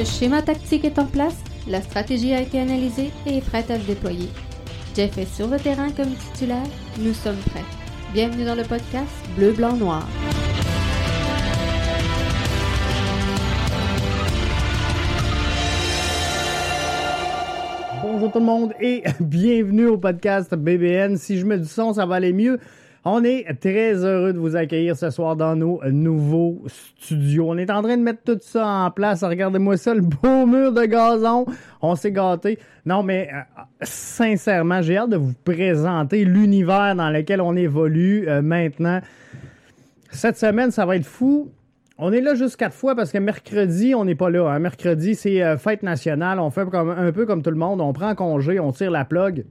Le schéma tactique est en place, la stratégie a été analysée et est prête à se déployer. Jeff est sur le terrain comme titulaire, nous sommes prêts. Bienvenue dans le podcast Bleu, Blanc, Noir. Bonjour tout le monde et bienvenue au podcast BBN. Si je mets du son, ça va aller mieux. On est très heureux de vous accueillir ce soir dans nos nouveaux studios. On est en train de mettre tout ça en place. Regardez-moi ça, le beau mur de gazon. On s'est gâté. Non, mais euh, sincèrement, j'ai hâte de vous présenter l'univers dans lequel on évolue euh, maintenant. Cette semaine, ça va être fou. On est là juste quatre fois parce que mercredi, on n'est pas là. Hein. Mercredi, c'est euh, fête nationale. On fait un peu comme tout le monde. On prend congé, on tire la plug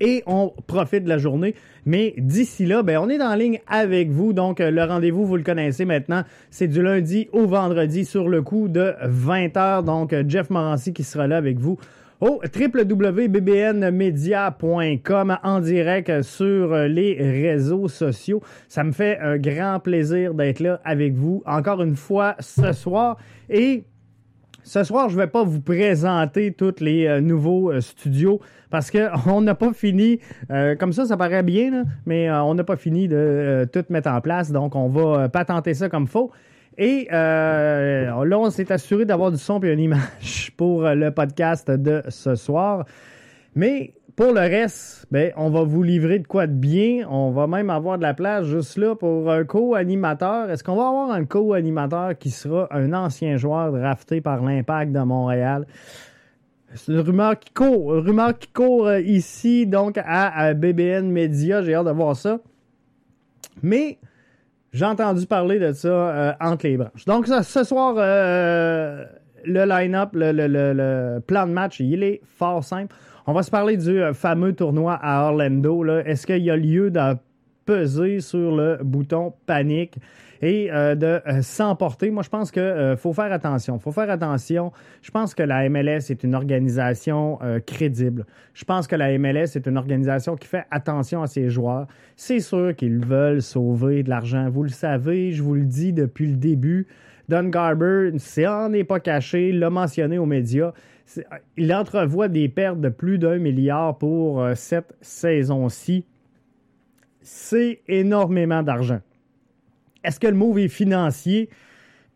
et on profite de la journée. Mais d'ici là, ben, on est en ligne avec vous. Donc, euh, le rendez-vous, vous le connaissez maintenant. C'est du lundi au vendredi sur le coup de 20h. Donc, euh, Jeff Morancy qui sera là avec vous au www.bbnmedia.com en direct sur les réseaux sociaux. Ça me fait un grand plaisir d'être là avec vous encore une fois ce soir. Et ce soir, je ne vais pas vous présenter tous les euh, nouveaux euh, studios parce qu'on n'a pas fini, euh, comme ça, ça paraît bien, mais on n'a pas fini de tout mettre en place. Donc, on va patenter ça comme faux. Et là, on s'est assuré d'avoir du son et une image pour le podcast de ce soir. Mais pour le reste, ben, on va vous livrer de quoi de bien. On va même avoir de la place juste là pour un co-animateur. Est-ce qu'on va avoir un co-animateur qui sera un ancien joueur drafté par l'Impact de Montréal? C'est une rumeur qui court, rumeur qui court euh, ici, donc à, BBN Media. J'ai hâte de voir ça. Mais j'ai entendu parler de ça euh, entre les branches. Donc, ce soir, euh, le line-up, le plan de match, il est fort simple. On va se parler du fameux tournoi à Orlando. Est-ce qu'il y a lieu de peser sur le bouton panique? Et euh, de euh, s'emporter. Moi, je pense qu'il faut faire attention. faut faire attention. Je pense que la MLS est une organisation crédible. Je pense que la MLS est une organisation qui fait attention à ses joueurs. C'est sûr qu'ils veulent sauver de l'argent. Vous le savez, je vous le dis depuis le début. Don Garber, c'est n'est pas caché, l'a mentionné aux médias il entrevoit des pertes de plus d'un milliard pour euh, cette saison-ci. C'est énormément d'argent. Est-ce que le move est financier?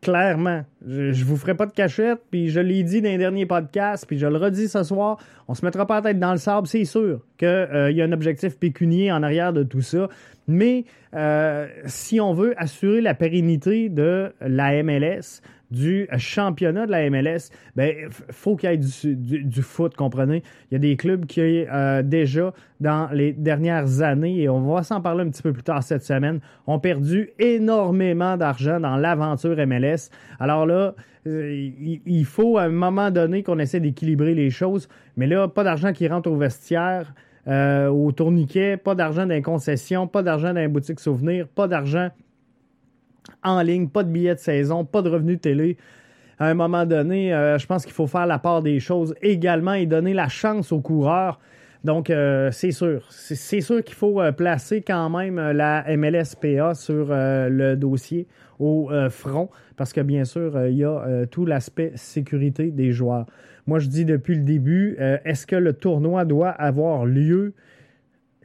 Clairement. Je, ne vous ferai pas de cachette, puis je l'ai dit dans les derniers podcasts, puis je le redis ce soir, on se mettra pas la tête dans le sable, c'est sûr qu'il euh, y a un objectif pécunier en arrière de tout ça. Mais euh, si on veut assurer la pérennité de la MLS, du championnat de la MLS, ben faut qu'il y ait du, foot, comprenez? Il y a des clubs qui, euh, déjà, dans les dernières années, et on va s'en parler un petit peu plus tard cette semaine, ont perdu énormément d'argent dans l'aventure MLS. Alors là, euh, il faut à un moment donné qu'on essaie d'équilibrer les choses, mais là, pas d'argent qui rentre au vestiaire. Euh, au tourniquet, pas d'argent dans les concessions, pas d'argent dans les boutiques souvenirs, pas d'argent en ligne, pas de billets de saison, pas de revenus télé. À un moment donné, euh, je pense qu'il faut faire la part des choses également et donner la chance aux coureurs. Donc, euh, c'est sûr. C'est sûr qu'il faut euh, placer quand même la MLSPA sur le dossier au front parce que, bien sûr, il y a tout l'aspect sécurité des joueurs. Moi, je dis depuis le début, est-ce que le tournoi doit avoir lieu?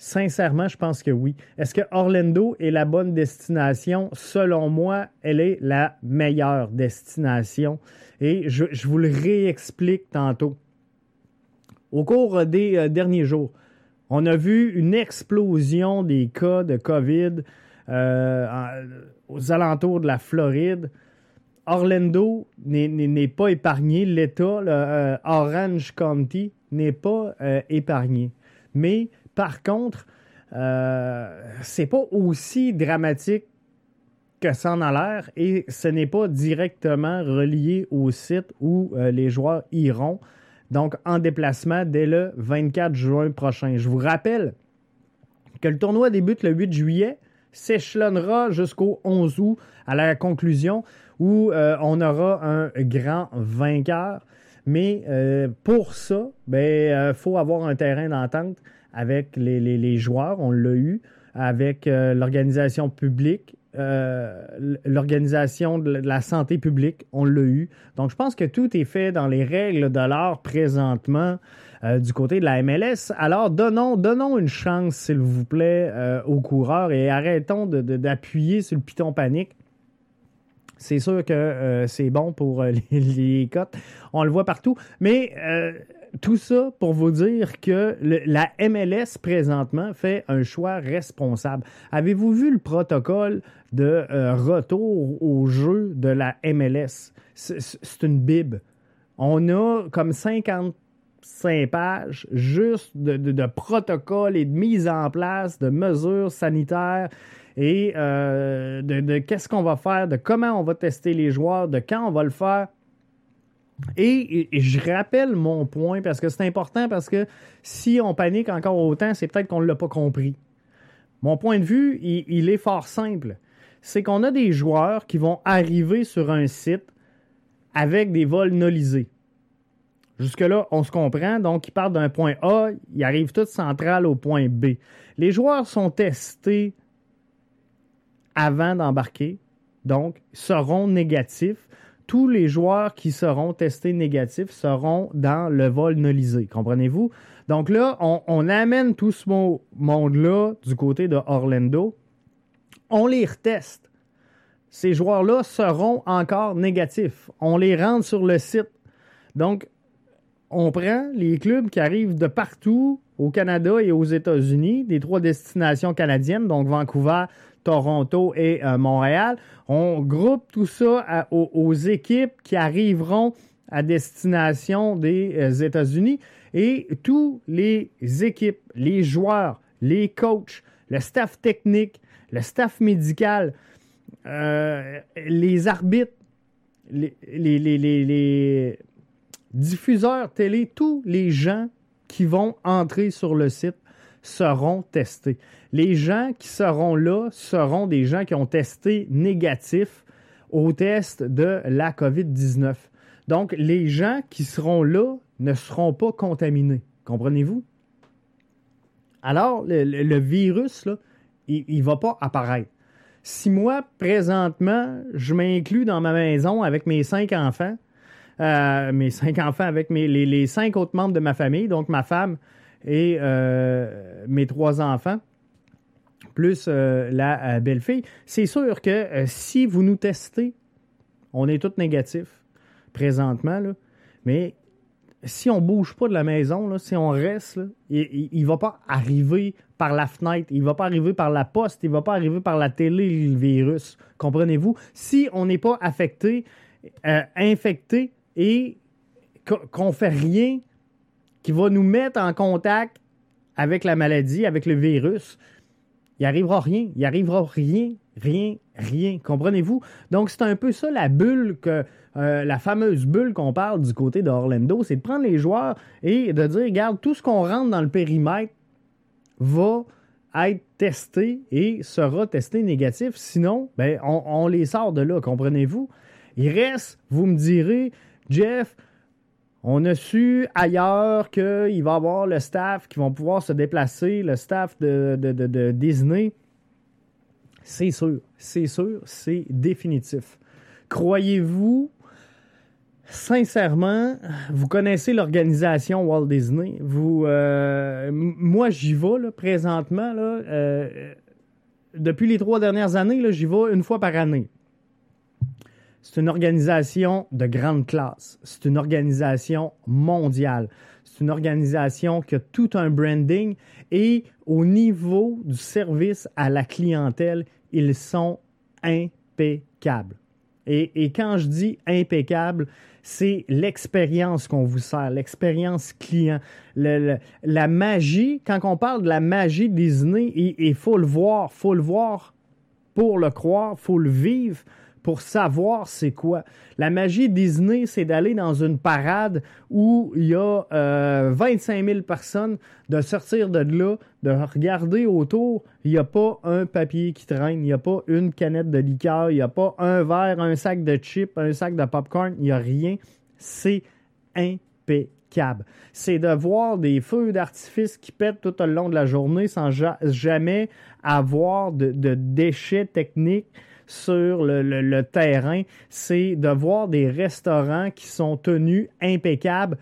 Sincèrement, je pense que oui. Est-ce que Orlando est la bonne destination? Selon moi, elle est la meilleure destination. Et je, vous le réexplique tantôt. Au cours des euh, derniers jours, on a vu une explosion des cas de COVID euh, aux alentours de la Floride. Orlando n'est pas épargné. L'État, euh, Orange County, n'est pas épargné. Mais par contre, euh, c'est pas aussi dramatique que ça en a l'air et ce n'est pas directement relié au site où euh, les joueurs iront. Donc, en déplacement dès le 24 juin prochain. Je vous rappelle que le tournoi débute le 8 juillet, s'échelonnera jusqu'au 11 août à la conclusion où euh, on aura un grand vainqueur. Mais pour ça, il ben, faut avoir un terrain d'entente avec les, joueurs, on l'a eu, avec euh, l'organisation publique euh, l'organisation de la santé publique, on l'a eu. Donc, je pense que tout est fait dans les règles de l'art présentement euh, du côté de la MLS. Alors, donnons, donnons une chance, s'il vous plaît, aux coureurs et arrêtons d'appuyer sur le piton panique. C'est sûr que c'est bon pour les, les, cotes. On le voit partout. Mais tout ça pour vous dire que la MLS présentement fait un choix responsable. Avez-vous vu le protocole de euh, retour au jeu de la MLS? C'est une bib. On a comme 55 pages juste de, de, protocoles et de mise en place de mesures sanitaires et euh, de qu'est-ce qu'on va faire, de comment on va tester les joueurs, de quand on va le faire. Et, je rappelle mon point parce que c'est important parce que si on panique encore autant, c'est peut-être qu'on ne l'a pas compris. Mon point de vue, il, est fort simple. C'est qu'on a des joueurs qui vont arriver sur un site avec des vols nolisés. Jusque-là, on se comprend. Donc, ils partent d'un point A, ils arrivent tout central au point B. Les joueurs sont testés avant d'embarquer, donc seront négatifs tous les joueurs qui seront testés négatifs seront dans le vol nolisé. Comprenez-vous? Donc là, on, amène tout ce monde-là du côté de Orlando. On les reteste. Ces joueurs-là seront encore négatifs. On les rentre sur le site. Donc, on prend les clubs qui arrivent de partout au Canada et aux États-Unis, des trois destinations canadiennes, donc Vancouver, Toronto et euh, Montréal. On groupe tout ça aux, équipes qui arriveront à destination des euh, États-Unis et tous les équipes, les joueurs, les coachs, le staff technique, le staff médical, euh, les arbitres, les, diffuseurs télé, tous les gens qui vont entrer sur le site seront testés. Les gens qui seront là seront des gens qui ont testé négatif au test de la COVID-19. Donc, les gens qui seront là ne seront pas contaminés. Comprenez-vous? Alors, le, virus, là, il ne va pas apparaître. Si moi, présentement, je m'inclus dans ma maison avec mes cinq enfants, euh, mes cinq enfants avec mes, les, cinq autres membres de ma famille, donc ma femme et euh, mes trois enfants, plus euh, la belle-fille, c'est sûr que si vous nous testez, on est tous négatifs présentement, mais si on bouge pas de la maison, si on reste, il ne va pas arriver par la fenêtre, il ne va pas arriver par la poste, il ne va pas arriver par la télé, le virus. Comprenez-vous? Si on n'est pas affecté, infecté, et qu'on fait rien qui va nous mettre en contact avec la maladie, avec le virus, il arrivera rien. Il arrivera rien, rien, rien. Comprenez-vous? Donc, c'est un peu ça la bulle que. Euh, la fameuse bulle qu'on parle du côté d'Orlando, c'est de prendre les joueurs et de dire, regarde, tout ce qu'on rentre dans le périmètre va être testé et sera testé négatif. Sinon, ben, on les sort de là, comprenez-vous? Il reste, vous me direz, Jeff, on a su ailleurs qu'il va y avoir le staff qui vont pouvoir se déplacer, le staff de, Disney. C'est sûr, c'est sûr, c'est définitif. Croyez-vous sincèrement, vous connaissez l'organisation Walt Disney? Vous, euh, moi, j'y vais présentement. Euh, depuis les trois dernières années, j'y vais une fois par année. C'est une organisation de grande classe. C'est une organisation mondiale. C'est une organisation qui a tout un branding et au niveau du service à la clientèle, ils sont impeccables. Et, quand je dis impeccable, c'est l'expérience qu'on vous sert, l'expérience client, la magie. Quand on parle de la magie Disney, il faut le voir, faut le voir pour le croire, faut le vivre pour savoir c'est quoi. La magie Disney, c'est d'aller dans une parade où il y a 25 euh, 000 personnes, de sortir de là, de regarder autour, il n'y a pas un papier qui traîne, il n'y a pas une canette de liqueur, il n'y a pas un verre, un sac de chips, un sac de popcorn, il n'y a rien. C'est impeccable. C'est de voir des feux d'artifice qui pètent tout au long de la journée sans jamais avoir de déchets techniques sur le, terrain, c'est de voir des restaurants qui sont tenus impeccables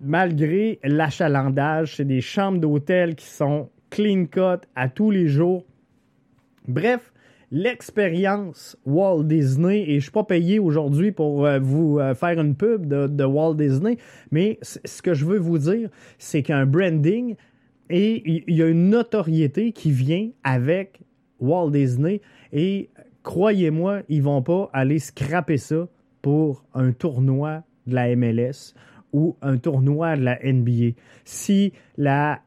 malgré l'achalandage. C'est des chambres d'hôtel qui sont clean cut à tous les jours. Bref, l'expérience Walt Disney, et je ne suis pas payé aujourd'hui pour euh, vous euh, faire une pub de, Walt Disney, mais ce que je veux vous dire, c'est qu'un branding et il y a une notoriété qui vient avec Walt Disney et croyez-moi, ils vont pas aller scraper ça pour un tournoi de la MLS ou un tournoi de la NBA. Si la,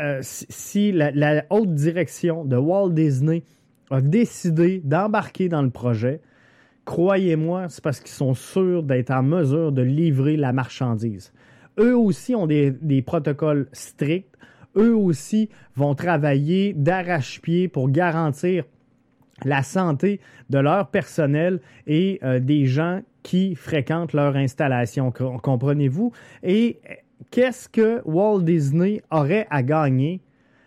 euh, si la haute direction de Walt Disney a décidé d'embarquer dans le projet, croyez-moi, c'est parce qu'ils sont sûrs d'être en mesure de livrer la marchandise. Eux aussi ont des, protocoles stricts. Eux aussi vont travailler d'arrache-pied pour garantir la santé de leur personnel et euh, des gens qui fréquentent leur installation. Comprenez-vous? Et qu'est-ce que Walt Disney aurait à gagner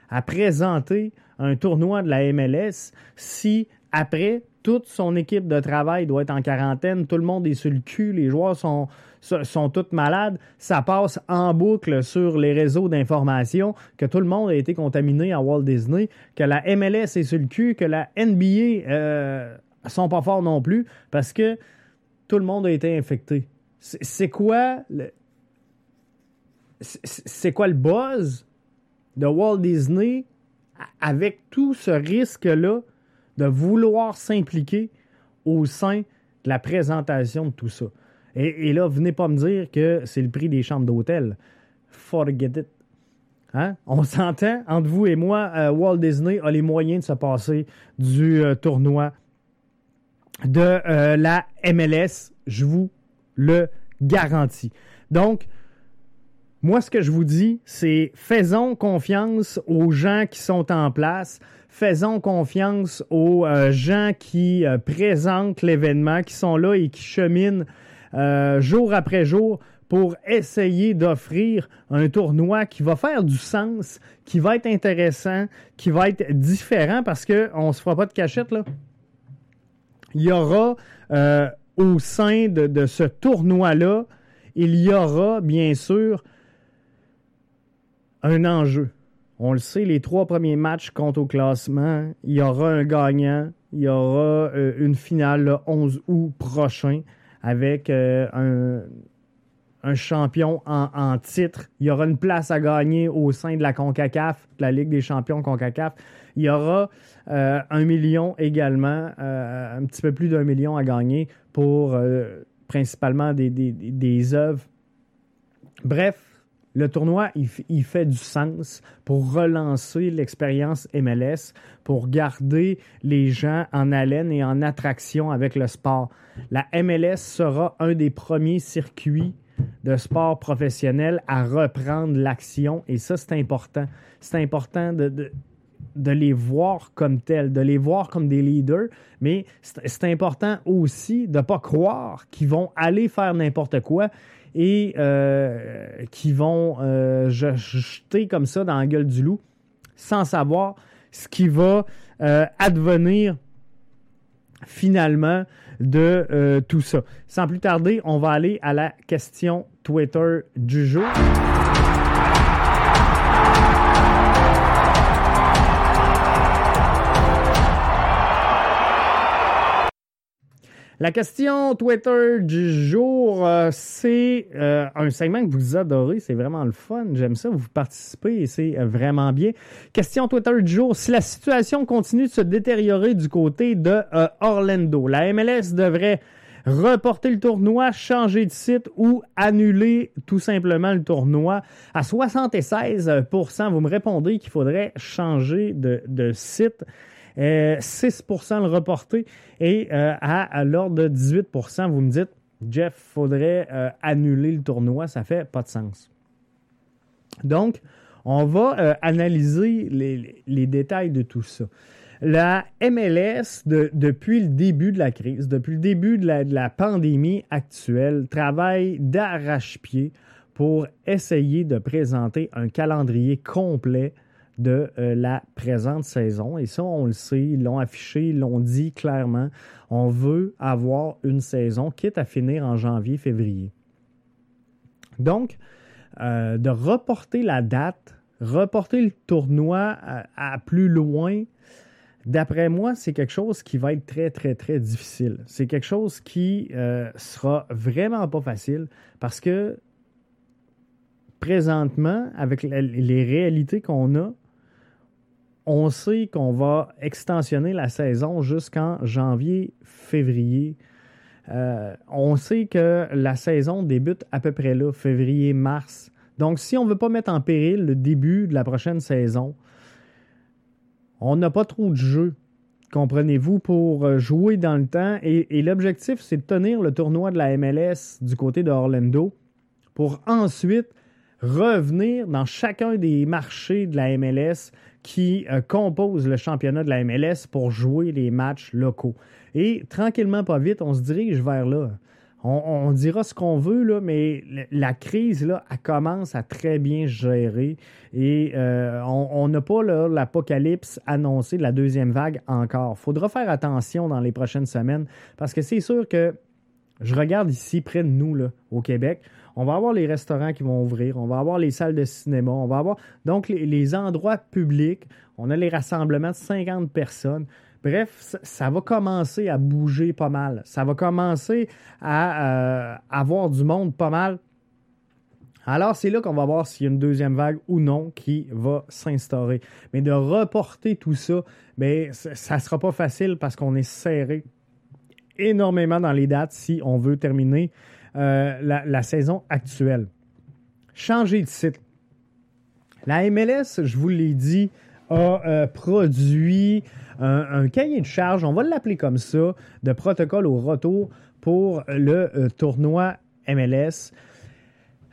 à présenter un tournoi de la MLS si après toute son équipe de travail doit être en quarantaine, tout le monde est sur le cul, les joueurs sont, sont tous malades, ça passe en boucle sur les réseaux d'information que tout le monde a été contaminé à Walt Disney, que la MLS est sur le cul, que la NBA euh, sont pas forts non plus parce que tout le monde a été infecté. C'est quoi c'est quoi le buzz de Walt Disney avec tout ce risque-là de vouloir s'impliquer au sein de la présentation de tout ça? Et, là, venez pas me dire que c'est le prix des chambres d'hôtel. Forget it. Hein? On s'entend, entre vous et moi, euh, Walt Disney a les moyens de se passer du euh, tournoi de euh, la MLS. Je vous le garantis. Donc, moi, ce que je vous dis, c'est faisons confiance aux gens qui sont en place, faisons confiance aux gens qui présentent l'événement, qui sont là et qui cheminent euh, jour après jour pour essayer d'offrir un tournoi qui va faire du sens, qui va être intéressant, qui va être différent parce qu'on ne se fera pas de cachette. Il y aura au sein de, de ce tournoi-là, il y aura bien sûr un enjeu. On le sait, les trois premiers matchs comptent au classement. Il y aura un gagnant. Il y aura euh, une finale le 11 août prochain avec euh, un, champion en, titre. Il y aura une place à gagner au sein de la CONCACAF, la Ligue des champions CONCACAF. Il y aura euh, un million également, un petit peu plus d'un million à gagner pour principalement des, des, des œuvres. Bref, le tournoi, il, fait du sens pour relancer l'expérience MLS, pour garder les gens en haleine et en attraction avec le sport. La MLS sera un des premiers circuits de sport professionnel à reprendre l'action et ça, c'est important. C'est important de, de, les voir comme tels, de les voir comme des leaders, mais c'est important aussi de ne pas croire qu'ils vont aller faire n'importe quoi et euh, qui vont euh, jeter comme ça dans la gueule du loup sans savoir ce qui va euh, advenir finalement de tout ça. Sans plus tarder, on va aller à la question Twitter du jour. La question Twitter du jour, euh, c'est euh, un segment que vous adorez, c'est vraiment le fun, j'aime ça, vous participez et c'est euh, vraiment bien. Question Twitter du jour, si la situation continue de se détériorer du côté de Orlando, la MLS devrait reporter le tournoi, changer de site ou annuler tout simplement le tournoi. À 76% vous me répondez qu'il faudrait changer de, de site. 6% euh, le reporter et euh, à, l'ordre de 18% vous me dites, Jeff, faudrait euh, annuler le tournoi, ça fait pas de sens. Donc, on va analyser les, détails de tout ça. La MLS, depuis le début de la crise, depuis le début de la pandémie actuelle, travaille d'arrache-pied pour essayer de présenter un calendrier complet de euh, la présente saison. Et ça, on le sait, ils l'ont affiché, ils l'ont dit clairement. On veut avoir une saison, quitte à finir en janvier, février. Donc, euh, de reporter la date, reporter le tournoi à, plus loin, d'après moi, c'est quelque chose qui va être très, très, très difficile. C'est quelque chose qui euh, sera vraiment pas facile parce que présentement, avec les réalités qu'on a, on sait qu'on va extensionner la saison jusqu'en janvier, février. Euh, on sait que la saison débute à peu près là, février, mars. Donc, si on ne veut pas mettre en péril le début de la prochaine saison, on n'a pas trop de jeux, comprenez-vous, pour euh, jouer dans le temps. Et l'objectif, c'est de tenir le tournoi de la MLS du côté de Orlando pour ensuite revenir dans chacun des marchés de la MLS qui euh, composent le championnat de la MLS pour jouer les matchs locaux. Et tranquillement, pas vite, on se dirige vers là. On, dira ce qu'on veut, mais la crise, commence à très bien gérer et euh, on n'a pas l'apocalypse annoncé de la deuxième vague encore. Il faudra faire attention dans les prochaines semaines parce que c'est sûr que je regarde ici près de nous, là, au Québec, on va avoir les restaurants qui vont ouvrir, on va avoir les salles de cinéma, on va avoir donc les, endroits publics, on a les rassemblements de 50 personnes. Bref, ça, va commencer à bouger pas mal. Ça va commencer à euh, avoir du monde pas mal. Alors, c'est là qu'on va voir s'il y a une deuxième vague ou non qui va s'instaurer. Mais de reporter tout ça, ça ne sera pas facile parce qu'on est serré énormément dans les dates si on veut terminer euh, la, saison actuelle. Changer de site. La MLS, je vous l'ai dit, a euh, produit un, cahier de charge, on va l'appeler comme ça, de protocole au retour pour le euh, tournoi MLS.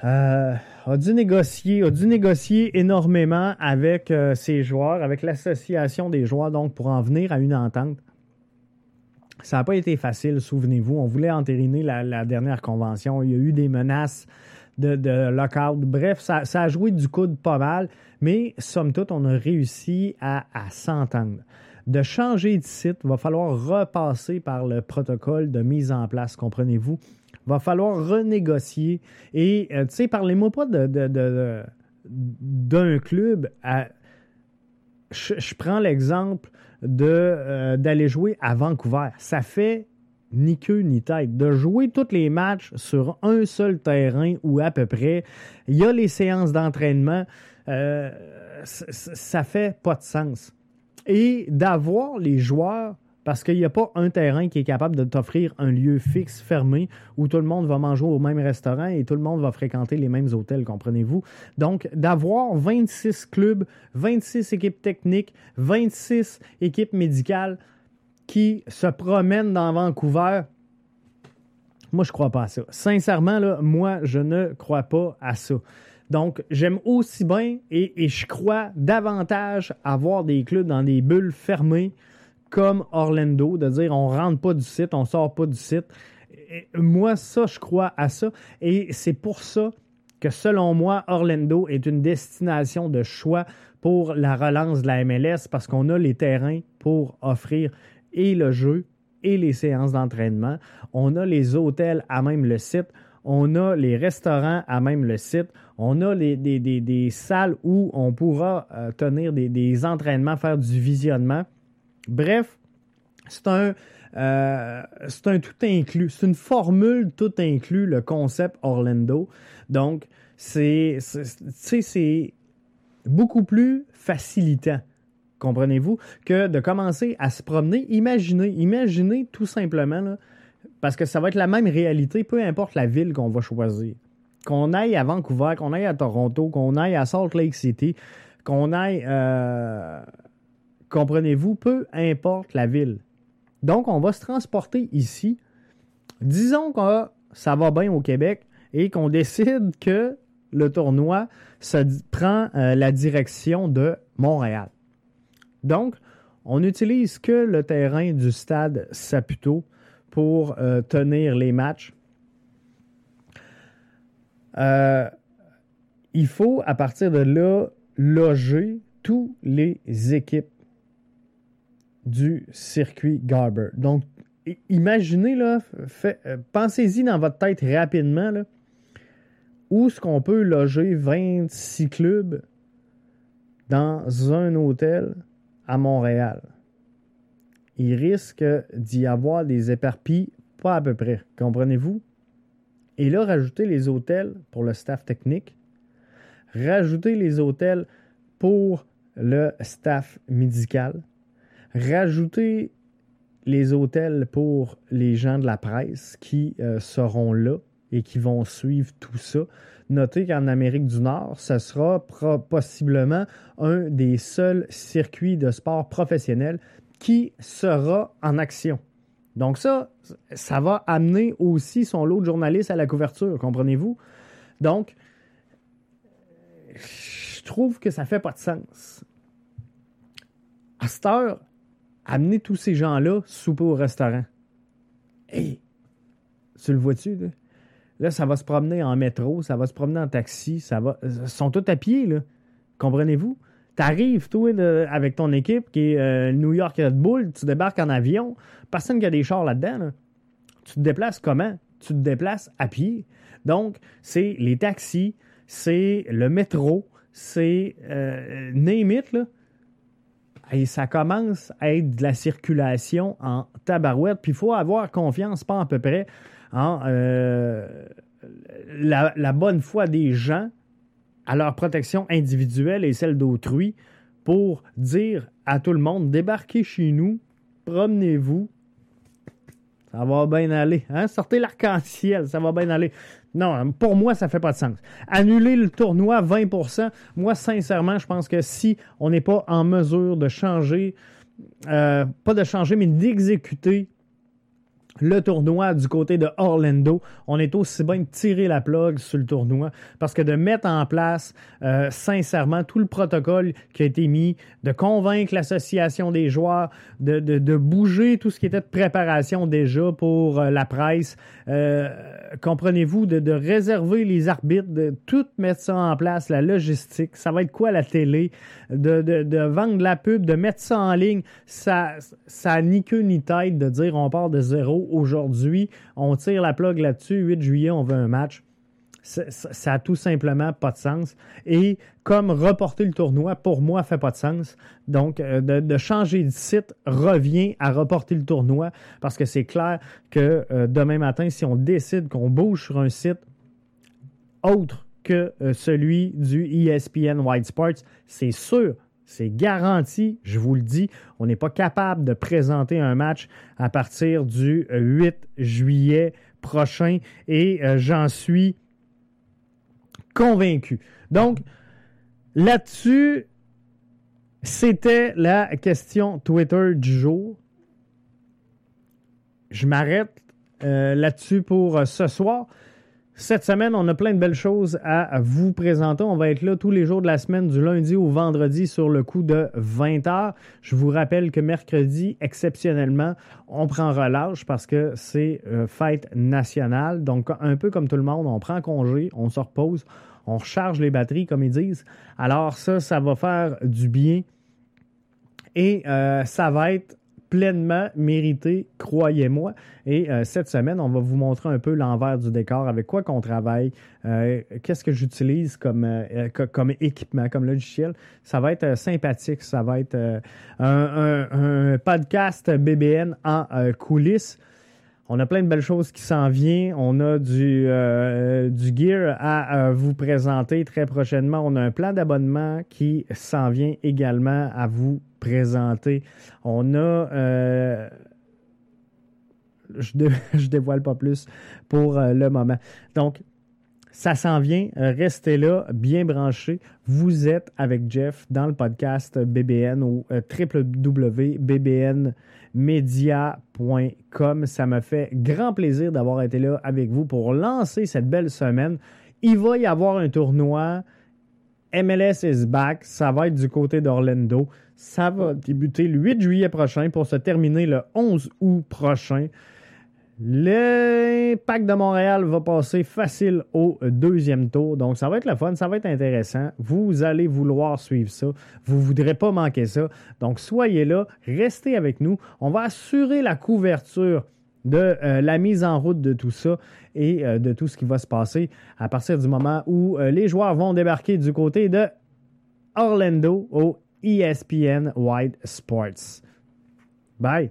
a dû négocier, a dû négocier énormément avec ses joueurs, avec l'association des joueurs, donc pour en venir à une entente. Ça n'a pas été facile, souvenez-vous. On voulait entériner la, dernière convention. Il y a eu des menaces de, de lockout. Bref, ça, a joué du coude pas mal, mais somme toute, on a réussi à, s'entendre. De changer de site, va falloir repasser par le protocole de mise en place, comprenez-vous? Va falloir renégocier. Et, euh, tu sais, parlez-moi pas de, d'un club. Je, prends l'exemple euh, d'aller jouer à Vancouver. Ça fait ni queue ni tête. De jouer tous les matchs sur un seul terrain ou à peu près, il y a les séances d'entraînement, euh, ça fait pas de sens. Et d'avoir les joueurs parce qu'il n'y a pas un terrain qui est capable de t'offrir un lieu fixe, fermé, où tout le monde va manger au même restaurant et tout le monde va fréquenter les mêmes hôtels, comprenez-vous? Donc, d'avoir 26 clubs, 26 équipes techniques, 26 équipes médicales qui se promènent dans Vancouver, moi, je ne crois pas à ça. Sincèrement, là, moi, je ne crois pas à ça. Donc, j'aime aussi bien et, et je crois davantage avoir des clubs dans des bulles fermées comme Orlando, de dire on rentre pas du site, on sort pas du site. moi, ça, je crois à ça. Et c'est pour ça que selon moi, Orlando est une destination de choix pour la relance de la MLS parce qu'on a les terrains pour offrir et le jeu et les séances d'entraînement. On a les hôtels à même le site. On a les restaurants à même le site. On a des, salles où on pourra euh, tenir des, des entraînements, faire du visionnement. Bref, c'est un, euh, c'est un tout inclus. C'est une formule tout inclus, le concept Orlando. Donc, c'est, c'est beaucoup plus facilitant, comprenez-vous, que de commencer à se promener. Imaginez, imaginez tout simplement, parce que ça va être la même réalité, peu importe la ville qu'on va choisir. Qu'on aille à Vancouver, qu'on aille à Toronto, qu'on aille à Salt Lake City, qu'on aille euh, Comprenez-vous? Peu importe la ville. Donc, on va se transporter ici. Disons que ça va bien au Québec et qu'on décide que le tournoi se prend euh, la direction de Montréal. Donc, on n'utilise que le terrain du stade Saputo pour euh, tenir les matchs. Euh, il faut, à partir de là, loger tous les équipes du circuit Garber. Donc, imaginez, là, euh, pensez-y dans votre tête rapidement, là, où est-ce qu'on peut loger 26 clubs dans un hôtel à Montréal? Il risque d'y avoir des éparpilles pas à peu près, comprenez-vous? Et là, rajouter les hôtels pour le staff technique, rajouter les hôtels pour le staff médical, rajouter les hôtels pour les gens de la presse qui euh, seront là et qui vont suivre tout ça. Notez qu'en Amérique du Nord, ce sera possiblement un des seuls circuits de sport professionnel qui sera en action. Donc ça, ça va amener aussi son lot de journalistes à la couverture, comprenez-vous? Donc, je trouve que ça fait pas de sens. À cette heure, amener tous ces gens-là souper au restaurant. Hé, tu le vois-tu? Là? là? ça va se promener en métro, ça va se promener en taxi, ça va. Ils sont tous à pied, là. Comprenez-vous? T'arrives, toi, avec ton équipe qui est euh, New York Red Bull, tu débarques en avion, personne qui a des chars là-dedans. Tu te déplaces comment? Tu te déplaces à pied. Donc, c'est les taxis, c'est le métro, c'est euh, name là. Et ça commence à être de la circulation en tabarouette. Puis il faut avoir confiance, pas à peu près, en euh, la, bonne foi des gens à leur protection individuelle et celle d'autrui pour dire à tout le monde débarquez chez nous, promenez-vous, ça va bien aller. Hein? Sortez l'arc-en-ciel, ça va bien aller. Non, pour moi, ça fait pas de sens. Annuler le tournoi 20% moi, sincèrement, je pense que si on n'est pas en mesure de changer, euh, pas de changer, mais d'exécuter le tournoi du côté de Orlando, on est aussi bien de tirer la plug sur le tournoi parce que de mettre en place euh, sincèrement tout le protocole qui a été mis, de convaincre l'association des joueurs, de, de, bouger tout ce qui était de préparation déjà pour euh, la presse, euh, comprenez-vous, de, de, réserver les arbitres, de tout mettre ça en place, la logistique, ça va être quoi la télé, de, de vendre la pub, de mettre ça en ligne, ça, ça ni queue ni tête de dire on part de zéro aujourd'hui, on tire la plug là-dessus, 8 juillet, on veut un match. Ça, n'a tout simplement pas de sens. Et comme reporter le tournoi, pour moi, fait pas de sens. Donc, euh, de, changer de site revient à reporter le tournoi parce que c'est clair que euh, demain matin, si on décide qu'on bouge sur un site autre que euh, celui du ESPN White Sports, c'est sûr c'est garanti, je vous le dis. On n'est pas capable de présenter un match à partir du 8 euh, juillet prochain et euh, j'en suis convaincu. Donc, là-dessus, c'était la question Twitter du jour. Je m'arrête euh, là-dessus pour ce soir. Cette semaine, on a plein de belles choses à vous présenter. On va être là tous les jours de la semaine, du lundi au vendredi, sur le coup de 20 heures. Je vous rappelle que mercredi, exceptionnellement, on prend relâche parce que c'est euh, fête nationale. Donc, un peu comme tout le monde, on prend congé, on se repose, on recharge les batteries, comme ils disent. Alors, ça, ça va faire du bien. Et euh, ça va être pleinement mérité, croyez-moi. Et euh, cette semaine, on va vous montrer un peu l'envers du décor, avec quoi qu'on travaille, euh, qu'est-ce que j'utilise comme, euh, comme équipement, comme logiciel. Ça va être sympathique, ça va être un, podcast BBN en coulisses. On a plein de belles choses qui s'en viennent. On a du gear à vous présenter très prochainement. On a un plan d'abonnement qui s'en vient également à vous On a. Euh, je, ne dévoile pas plus pour euh, le moment. Donc, ça s'en vient. Restez là, bien branchés. Vous êtes avec Jeff dans le podcast BBN ou euh, www.bbnmedia.com. Ça me fait grand plaisir d'avoir été là avec vous pour lancer cette belle semaine. Il va y avoir un tournoi. MLS is back. Ça va être du côté d'Orlando. Ça va débuter le 8 juillet prochain pour se terminer le 11 août prochain. L'impact de Montréal va passer facile au deuxième tour. Donc, ça va être le fun, ça va être intéressant. Vous allez vouloir suivre ça. Vous ne voudrez pas manquer ça. Donc, soyez là, restez avec nous. On va assurer la couverture de euh, la mise en route de tout ça et euh, de tout ce qui va se passer à partir du moment où euh, les joueurs vont débarquer du côté de Orlando au ESPN White Sports. Bye!